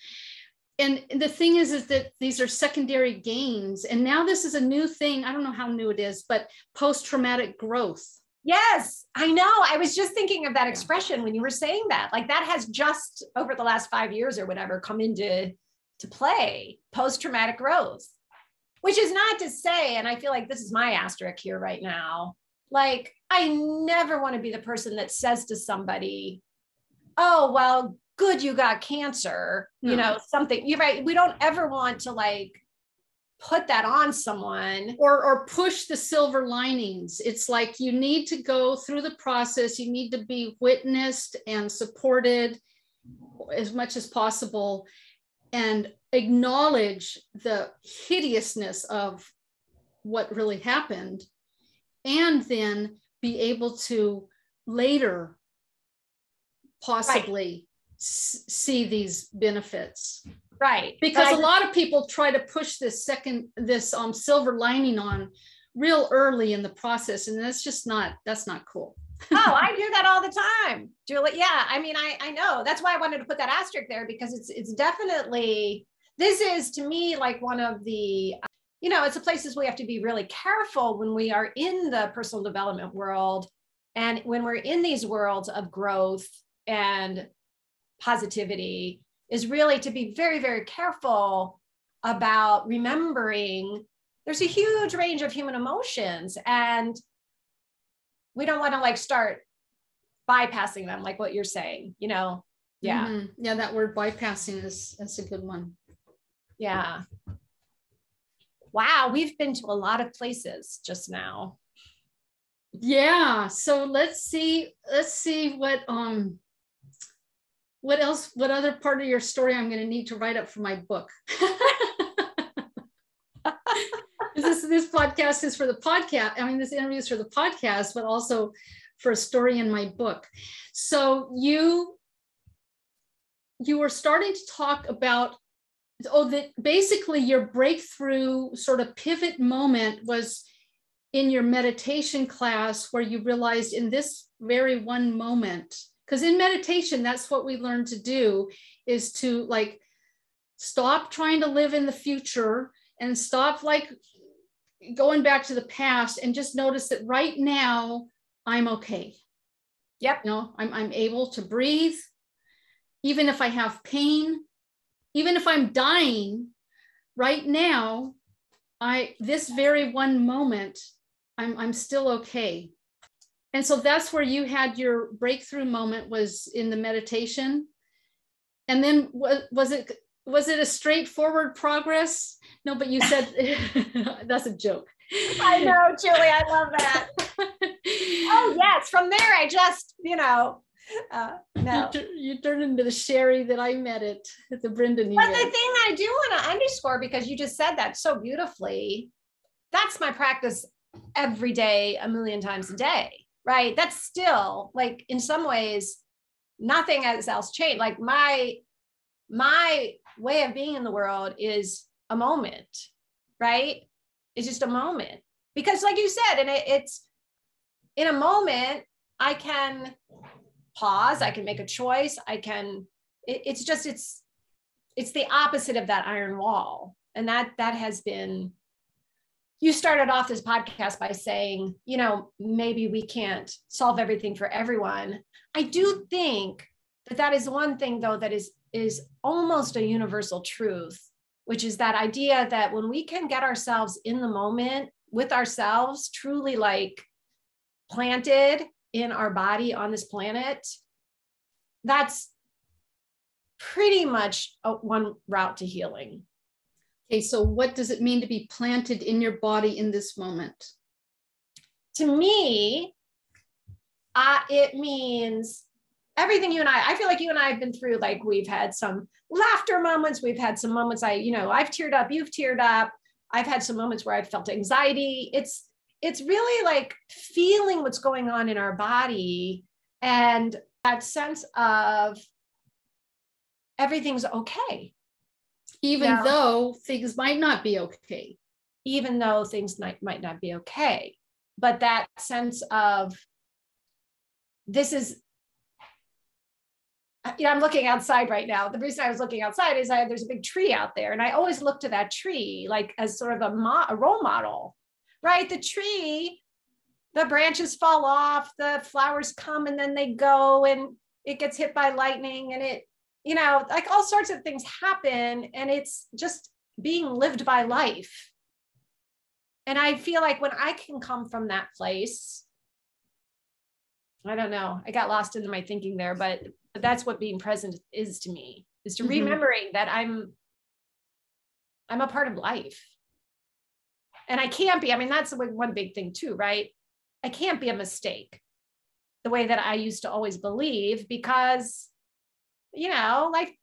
And the thing is, is that these are secondary gains. And now this is a new thing. I don't know how new it is, but post-traumatic growth. Yes, I know. I was just thinking of that expression when you were saying that. Like that has just over the last five years or whatever come into to play post traumatic growth, which is not to say, and I feel like this is my asterisk here right now. Like, I never want to be the person that says to somebody, oh, well, good, you got cancer, no. you know, something. You're right. We don't ever want to like put that on someone or or push the silver linings it's like you need to go through the process you need to be witnessed and supported as much as possible and acknowledge the hideousness of what really happened and then be able to later possibly. S- see these benefits. Right because a lot of people try to push this second this um silver lining on real early in the process and that's just not that's not cool. Oh [laughs] i do that all the time. Julie yeah i mean i i know. That's why i wanted to put that asterisk there because it's it's definitely this is to me like one of the you know it's the places we have to be really careful when we are in the personal development world and when we're in these worlds of growth and positivity is really to be very very careful about remembering there's a huge range of human emotions and we don't want to like start bypassing them like what you're saying you know? Yeah. Mm-hmm. yeah that word bypassing is that's a good one. Yeah. Wow we've been to a lot of places just now. Yeah so let's see let's see what um what else what other part of your story i'm going to need to write up for my book [laughs] this this podcast is for the podcast. I mean, this interview is for the podcast, but also for a story in my book. So you you were starting to talk about oh that basically your breakthrough sort of pivot moment was in your meditation class where you realized in this very one moment because in meditation that's what we learn to do is to like stop trying to live in the future and stop like going back to the past and just notice that right now I'm okay. Yep. You know, I'm, I'm able to breathe, even if I have pain, even if I'm dying right now, I, this very one moment, I'm, I'm still okay. And so that's where you had your breakthrough moment was in the meditation. And then was, it, was it a straightforward progress? No, but you said [laughs] that's a joke. I know, Julie. I love that. [laughs] oh yes, from there I just, you know, uh, no. You, you turned into the Sherry that I met at, at the Brendon But the thing I do want to underscore, because you just said that so beautifully, that's my practice every day, a million times a day, right? That's still like in some ways, nothing else changed. Like my my way of being in the world is a moment, right? It's just a moment. Because, like you said, and it, it's in a moment, I can pause, I can make a choice, I can, it, it's just, it's, it's the opposite of that iron wall. And that, that has been, you started off this podcast by saying, you know, maybe we can't solve everything for everyone. I do think that that is one thing, though, that is is almost a universal truth which is that idea that when we can get ourselves in the moment with ourselves, truly like planted in our body on this planet, that's pretty much a, one route to healing. Okay, so what does it mean to be planted in your body in this moment? To me, uh, it means everything you and I, I feel like you and I have been through, like we've had some laughter moments. We've had some moments I, you know, I've teared up, you've teared up. I've had some moments where I've felt anxiety. It's, it's really like feeling what's going on in our body and that sense of everything's okay. Even though things might not be okay. Even though things might, might not be okay. But that sense of this is uh, you know, I'm looking outside right now. The reason I was looking outside is I, there's a big tree out there, and I always look to that tree like as sort of a, mo- a role model, right? The tree, the branches fall off, the flowers come and then they go, and it gets hit by lightning, and it, you know, like all sorts of things happen, and it's just being lived by life. And I feel like when I can come from that place, I don't know, I got lost into my thinking there, but that's what being present is to me is to mm-hmm. remembering that i'm i'm a part of life and i can't be i mean that's one big thing too right i can't be a mistake the way that i used to always believe because you know like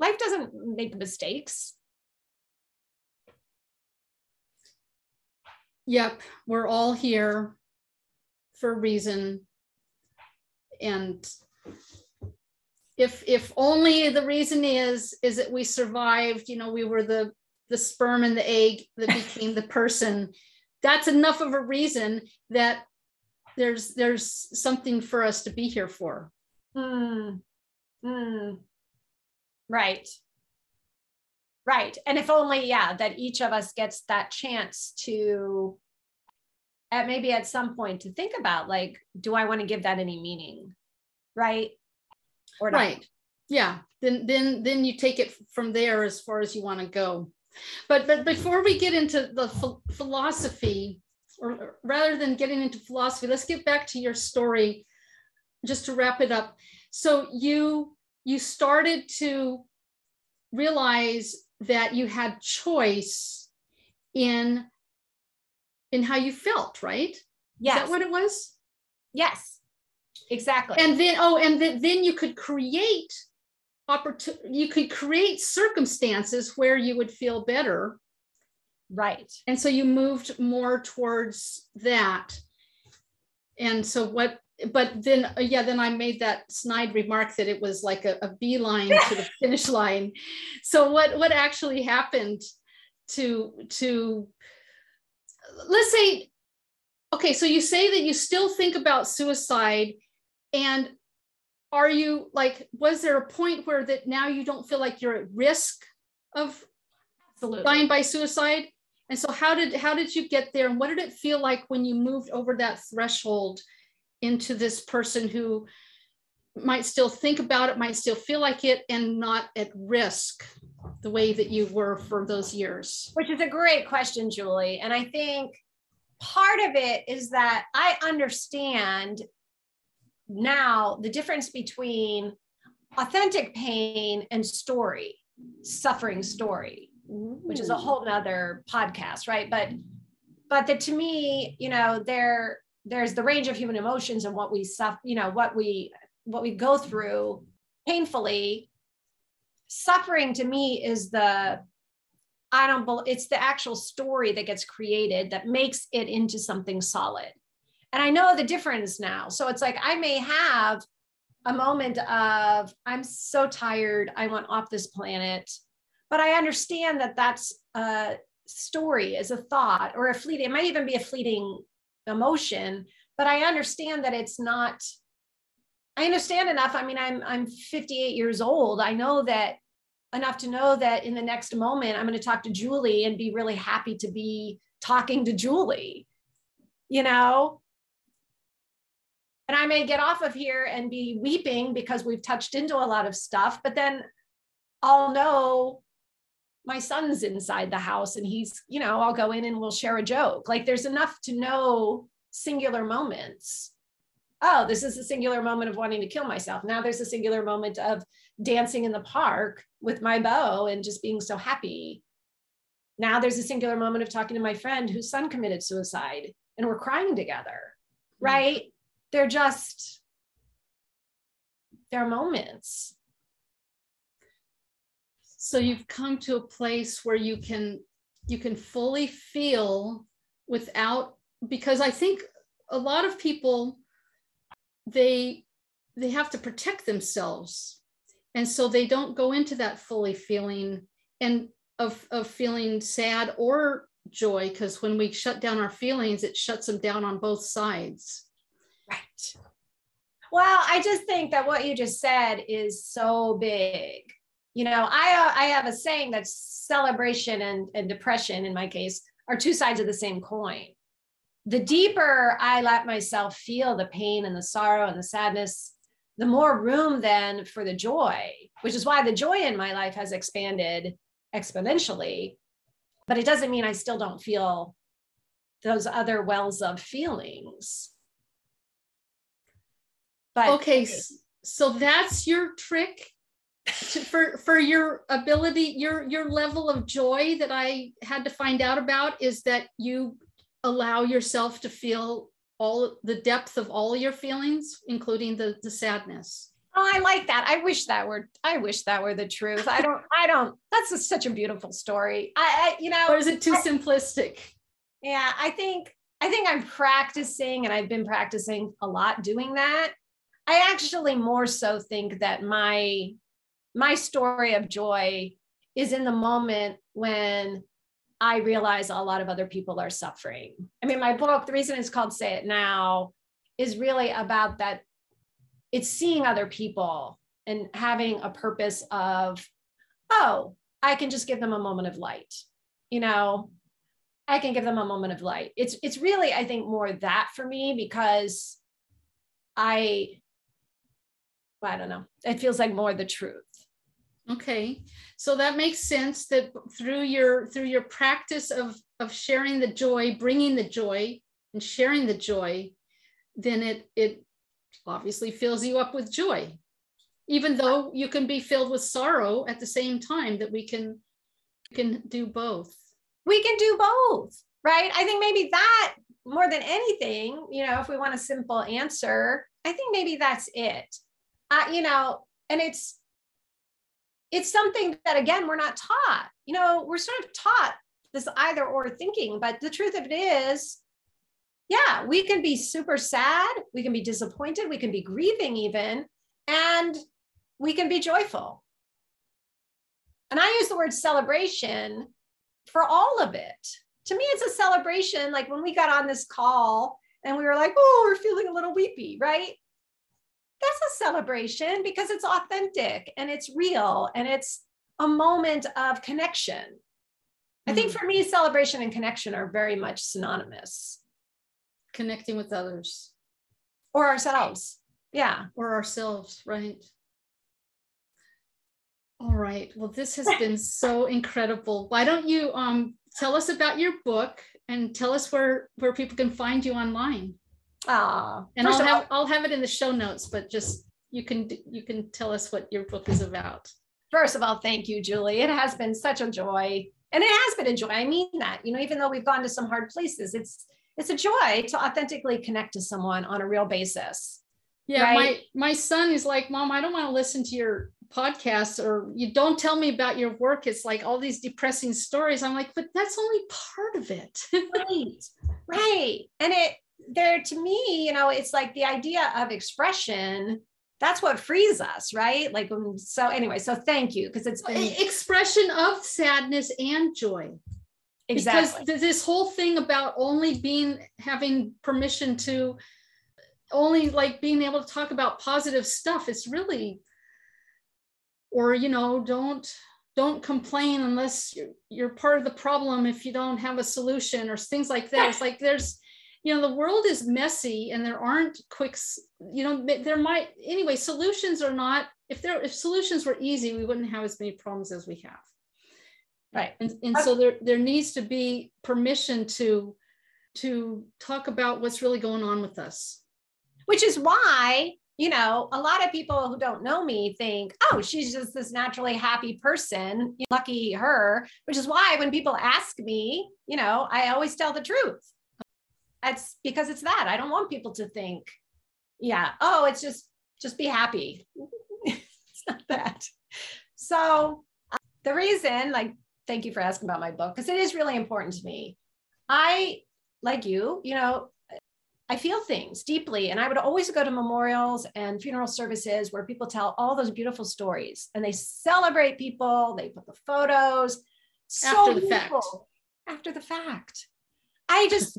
life doesn't make mistakes yep we're all here for a reason and if if only the reason is is that we survived you know we were the the sperm and the egg that [laughs] became the person that's enough of a reason that there's there's something for us to be here for. Mm. Mm. Right. Right. And if only, yeah, that each of us gets that chance to at maybe at some point to think about like, do I want to give that any meaning? Right. Or not? Right. Yeah. Then then then you take it from there as far as you want to go. But but before we get into the ph- philosophy, or rather than getting into philosophy, let's get back to your story just to wrap it up. So you you started to realize that you had choice in in how you felt, right? Yes. Is that what it was? Yes. Exactly. And then oh, and then, then you could create opportunity you could create circumstances where you would feel better right and so you moved more towards that and so what but then uh, yeah then i made that snide remark that it was like a, a beeline to the [laughs] finish line so what what actually happened to to let's say okay so you say that you still think about suicide and are you like was there a point where that now you don't feel like you're at risk of Absolutely. dying by suicide and so how did how did you get there and what did it feel like when you moved over that threshold into this person who might still think about it might still feel like it and not at risk the way that you were for those years? Which is a great question julie. And i think part of it is that i understand now the difference between authentic pain and story suffering story which is a whole nother podcast, right? But but that to me, you know, there there's the range of human emotions and what we suffer, you know, what we what we go through painfully. Suffering to me is the I don't believe it's the actual story that gets created that makes it into something solid. And I know the difference now. So it's like I may have a moment of I'm so tired, I want off this planet but I understand that that's a story, is a thought, or a fleeting. It might even be a fleeting emotion, but I understand that it's not. I understand enough. I mean, I'm I'm 58 years old. I know that enough to know that in the next moment I'm going to talk to Julie and be really happy to be talking to Julie. You know, and I may get off of here and be weeping because we've touched into a lot of stuff, but then I'll know my son's inside the house and he's, you know, I'll go in and we'll share a joke. Like there's enough to know singular moments. Oh, this is a singular moment of wanting to kill myself. Now there's a singular moment of dancing in the park with my beau and just being so happy. Now there's a singular moment of talking to my friend whose son committed suicide and we're crying together, hmm. right? They're just, they're moments so you've come to a place where you can you can fully feel without because i think a lot of people they they have to protect themselves. And so they don't go into that fully feeling and of of feeling sad or joy because when we shut down our feelings it shuts them down on both sides. Right. Well i just think that what you just said is so big you know i uh, i have a saying that celebration and, and depression in my case are two sides of the same coin. The deeper i let myself feel the pain and the sorrow and the sadness the more room then for the joy which is why the joy in my life has expanded exponentially. But it doesn't mean i still don't feel those other wells of feelings. But okay so that's your trick to, for for your ability your your level of joy that i had to find out about is that you allow yourself to feel all the depth of all your feelings including the the sadness. Oh i like that. I wish that were i wish that were the truth. I don't i don't that's a, such a beautiful story. I, I, you know or is it too I, simplistic? Yeah i think i think i'm practicing and i've been practicing a lot doing that. I actually more so think that my my story of joy is in the moment when I realize a lot of other people are suffering. I mean, my book, the reason it's called Say It Now, is really about that it's seeing other people and having a purpose of, oh, I can just give them a moment of light. You know, I can give them a moment of light. It's it's really, I think, more that for me because I I don't know. It feels like more the truth. Okay. So that makes sense that through your through your practice of of sharing the joy, bringing the joy and sharing the joy, then it it obviously fills you up with joy. Even though you can be filled with sorrow at the same time that we can can do both. We can do both, right? I think maybe that more than anything, you know, if we want a simple answer, I think maybe that's it. Uh, you know, and it's it's something that again we're not taught. You know we're sort of taught this either or thinking but the truth of it is yeah we can be super sad we can be disappointed we can be grieving even and we can be joyful. And i use the word celebration for all of it. To me it's a celebration like when we got on this call and we were like oh we're feeling a little weepy right that's a celebration because it's authentic and it's real and it's a moment of connection. Mm. I think hmm. for me, celebration and connection are very much synonymous. Connecting with others or ourselves. Yeah. Or ourselves, right. All right. Well, this has [laughs] been so incredible. Why don't you um, tell us about your book and tell us where where people can find you online? Ah, and I'll have all, I'll have it in the show notes, but just you can you can tell us what your book is about. First of all, thank you, Julie. It has been such a joy, and it has been a joy. I mean that. You know, even though we've gone to some hard places, it's it's a joy to authentically connect to someone on a real basis. Yeah, right? my my son is like, "Mom, I don't want to listen to your podcasts or you don't tell me about your work. It's like all these depressing stories." I'm like, "But that's only part of it." [laughs] right. Right. And it there to me, you know, it's like the idea of expression that's what frees us right? Like so anyway so thank you because it's been expression of sadness and joy. Exactly. because this whole thing about only being having permission to only like being able to talk about positive stuff it's really or you know don't don't complain unless you're, you're part of the problem if you don't have a solution or things like that. It's like there's you know the world is messy and there aren't quick you know there might anyway solutions are not if there if solutions were easy we wouldn't have as many problems as we have. Right. And, and so there there needs to be permission to to talk about what's really going on with us. Which is why you know a lot of people who don't know me think oh she's just this naturally happy person lucky her which is why when people ask me you know i always tell the truth it's because it's that. I don't want people to think, yeah, oh, it's just just be happy. [laughs] it's not that. So uh, the reason, like, thank you for asking about my book because it is really important to me. I, like you, you know, I feel things deeply. And I would always go to memorials and funeral services where people tell all those beautiful stories and they celebrate people, they put the photos. So after the beautiful. fact. After the fact. I just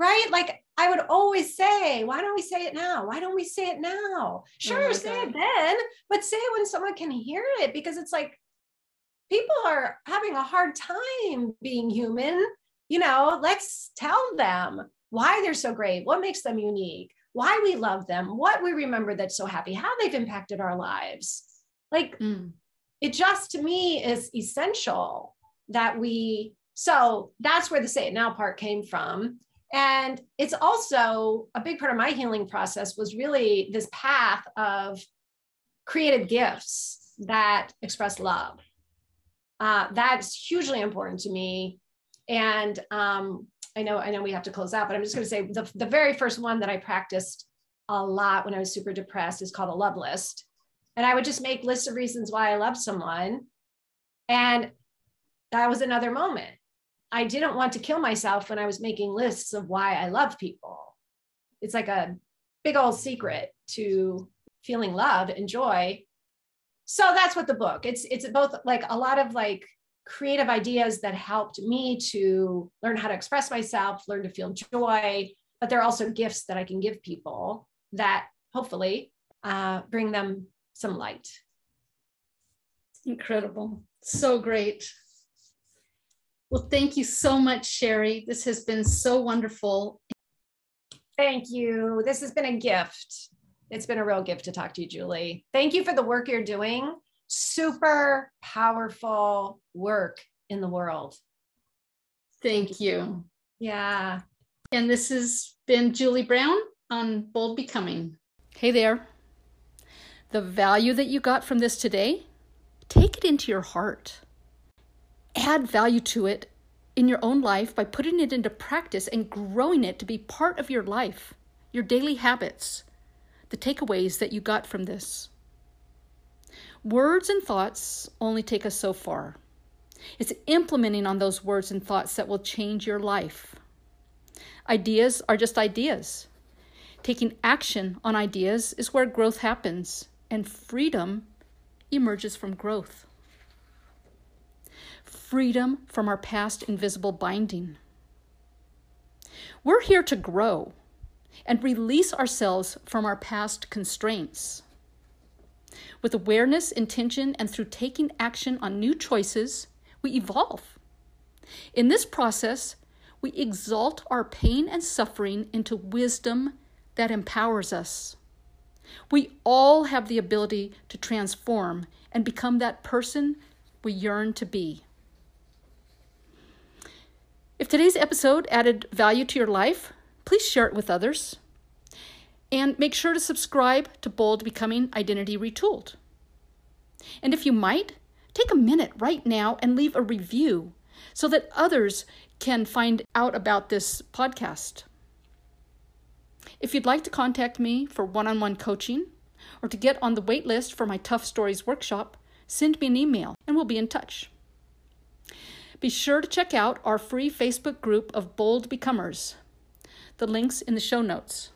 right? Like I would always say, why don't we say it now? Why don't we say it now? Sure, oh say God. it then, but say it when someone can hear it because it's like people are having a hard time being human. You know, let's tell them why they're so great, what makes them unique, why we love them, what we remember that's so happy, how they've impacted our lives. Like mm. it just to me is essential that we so that's where the say it now part came from and it's also a big part of my healing process was really this path of creative gifts that express love. Uh, that's hugely important to me. And um, I know, I know we have to close out, but I'm just going to say the, the very first one that I practiced a lot when I was super depressed is called a love list. And I would just make lists of reasons why I love someone. And that was another moment. I didn't want to kill myself when I was making lists of why I love people. It's like a big old secret to feeling love and joy. So that's what the book. It's it's both like a lot of like creative ideas that helped me to learn how to express myself, learn to feel joy. But they're also gifts that I can give people that hopefully uh, bring them some light. Incredible. So great. Well, thank you so much, Sherry. This has been so wonderful. Thank you. This has been a gift. It's been a real gift to talk to you, Julie. Thank you for the work you're doing. Super powerful work in the world. Thank you. Yeah. And this has been Julie Brown on Bold Becoming. Hey there. The value that you got from this today, take it into your heart add value to it in your own life by putting it into practice and growing it to be part of your life, your daily habits, the takeaways that you got from this. Words and thoughts only take us so far. It's implementing on those words and thoughts that will change your life. Ideas are just ideas. Taking action on ideas is where growth happens, and freedom emerges from growth freedom from our past invisible binding. We're here to grow and release ourselves from our past constraints. With awareness, intention, and through taking action on new choices, we evolve. In this process, we exalt our pain and suffering into wisdom that empowers us. We all have the ability to transform and become that person we yearn to be. If today's episode added value to your life, please share it with others. And make sure to subscribe to Bold Becoming Identity Retooled. And if you might, take a minute right now and leave a review so that others can find out about this podcast. If you'd like to contact me for one on one coaching or to get on the wait list for my Tough Stories workshop, send me an email and we'll be in touch. Be sure to check out our free Facebook group of Bold Becomers. The link's in the show notes.